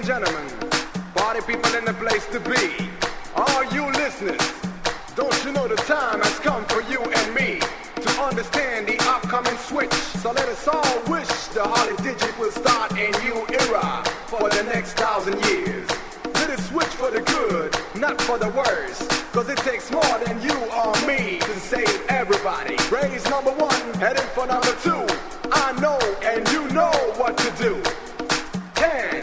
and gentlemen, party people in the place to be. All you listeners, don't you know the time has come for you and me to understand the upcoming switch? So let us all wish the Holly Digit will start a new era for the next thousand years. Let it switch for the good, not for the worse. Cause it takes more than you or me to save everybody. Raise number one, heading for number two. I know and you know what to do. Ten,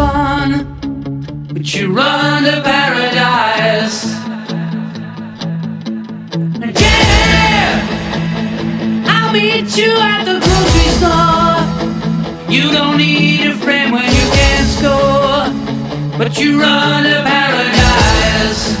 fun, but you run to paradise. Yeah, I'll meet you at the grocery store. You don't need a friend when you can score, but you run to paradise.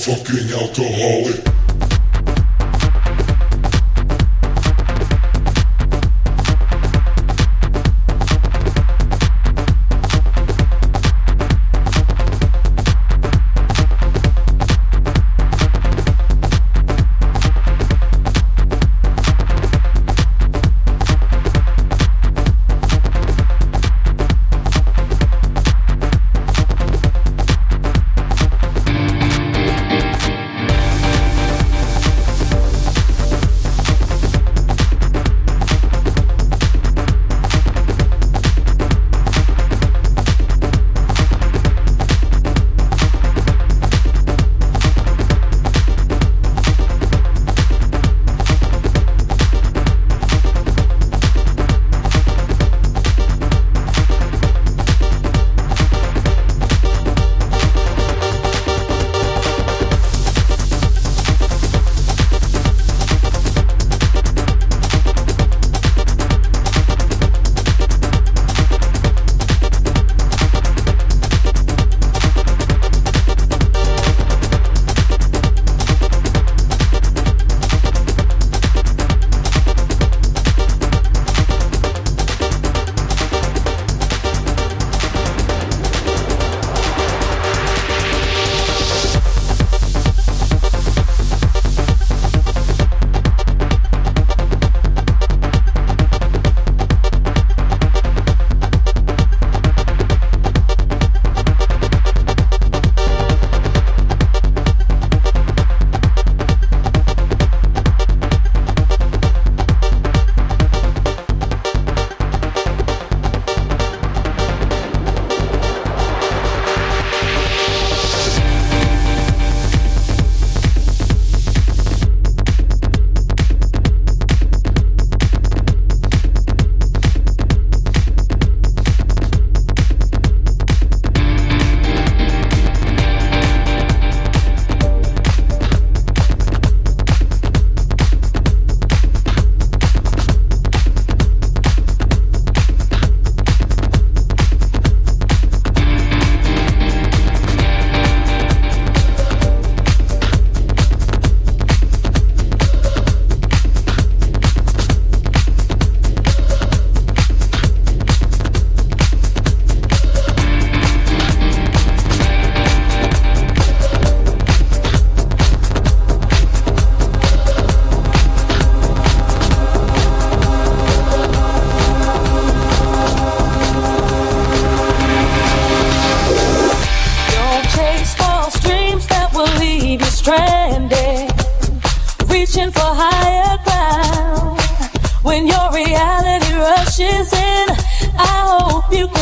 Fucking alcoholic.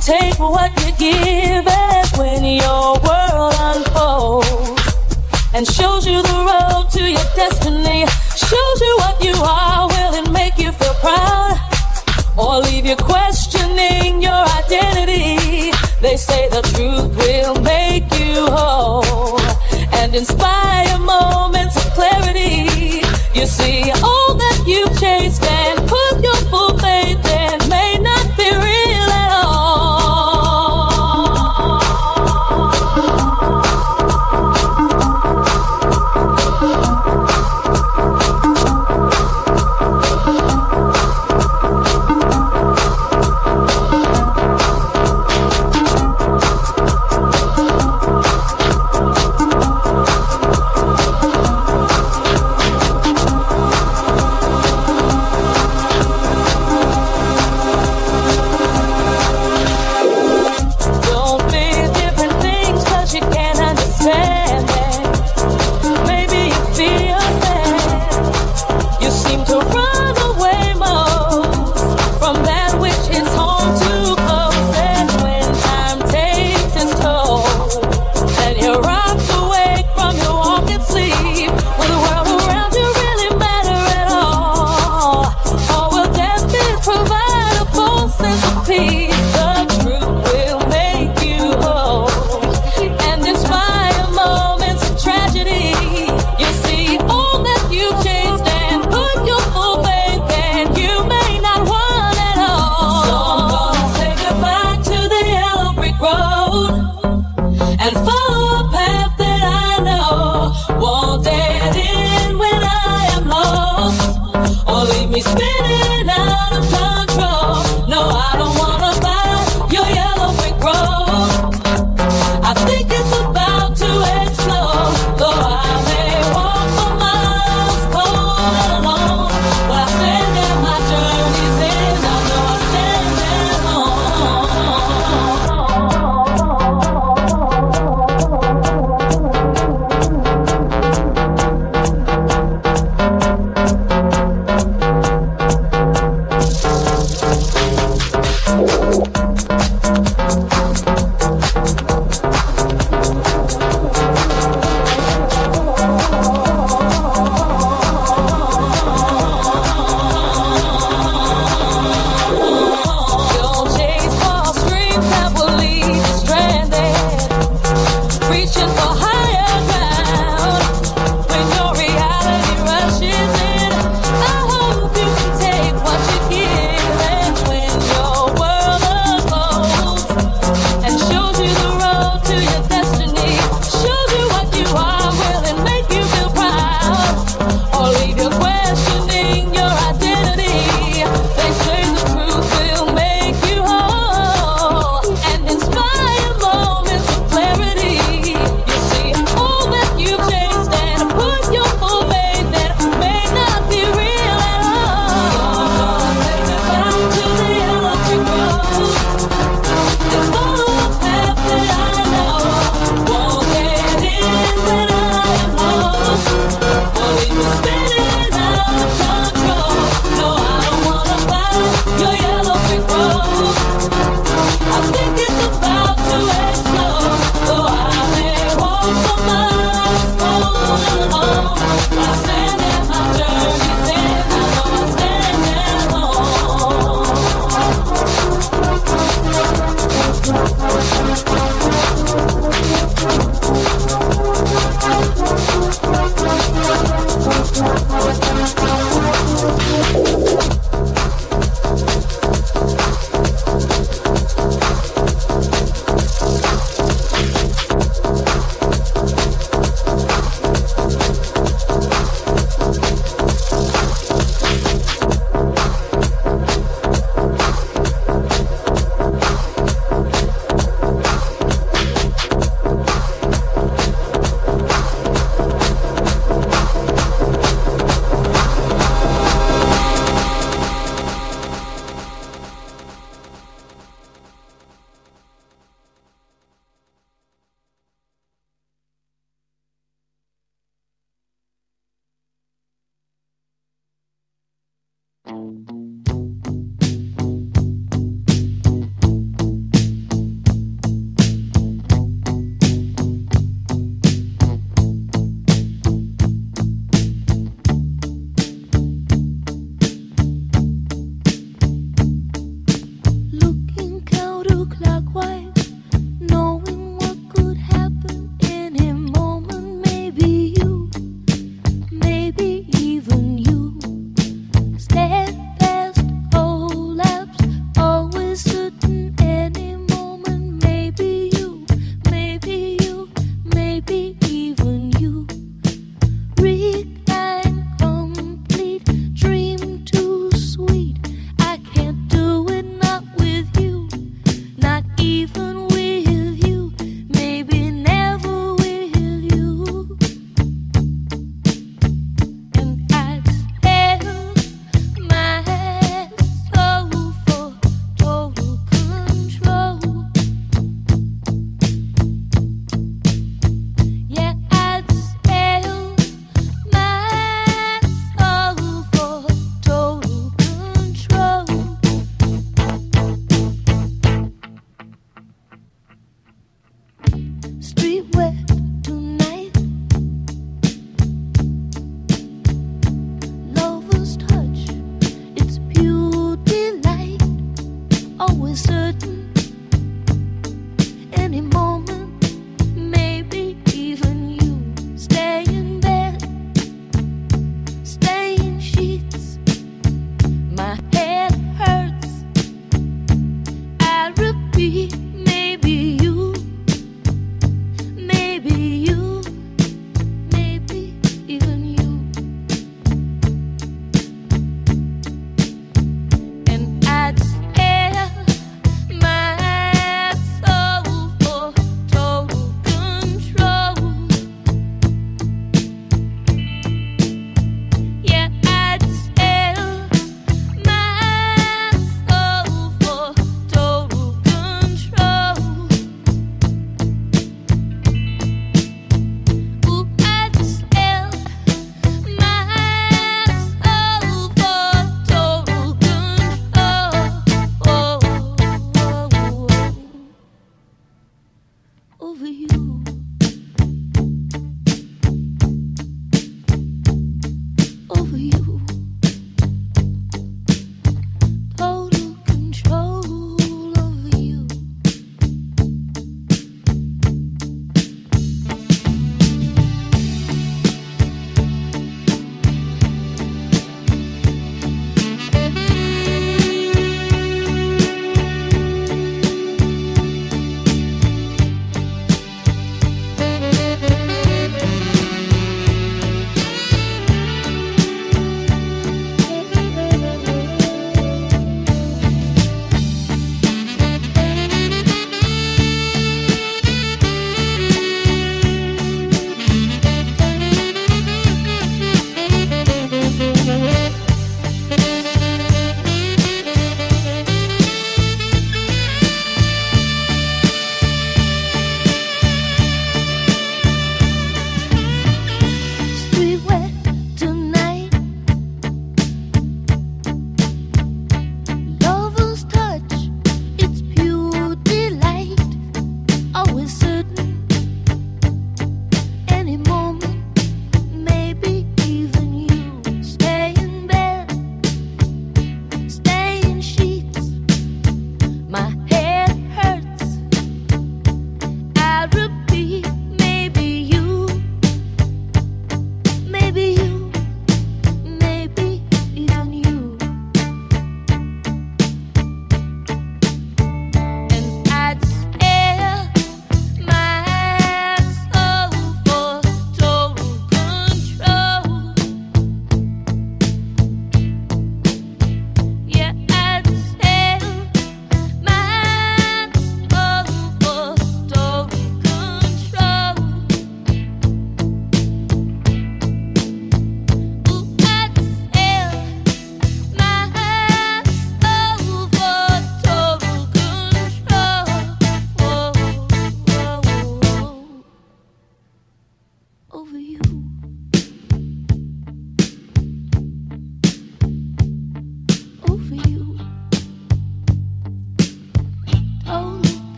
take what you give as when your world unfolds and shows you the road to your destiny. Shows you what you are, will it make you feel proud? Or leave you questioning your identity? They say the truth will make you whole and inspire moments of clarity. You see, all that you've chased and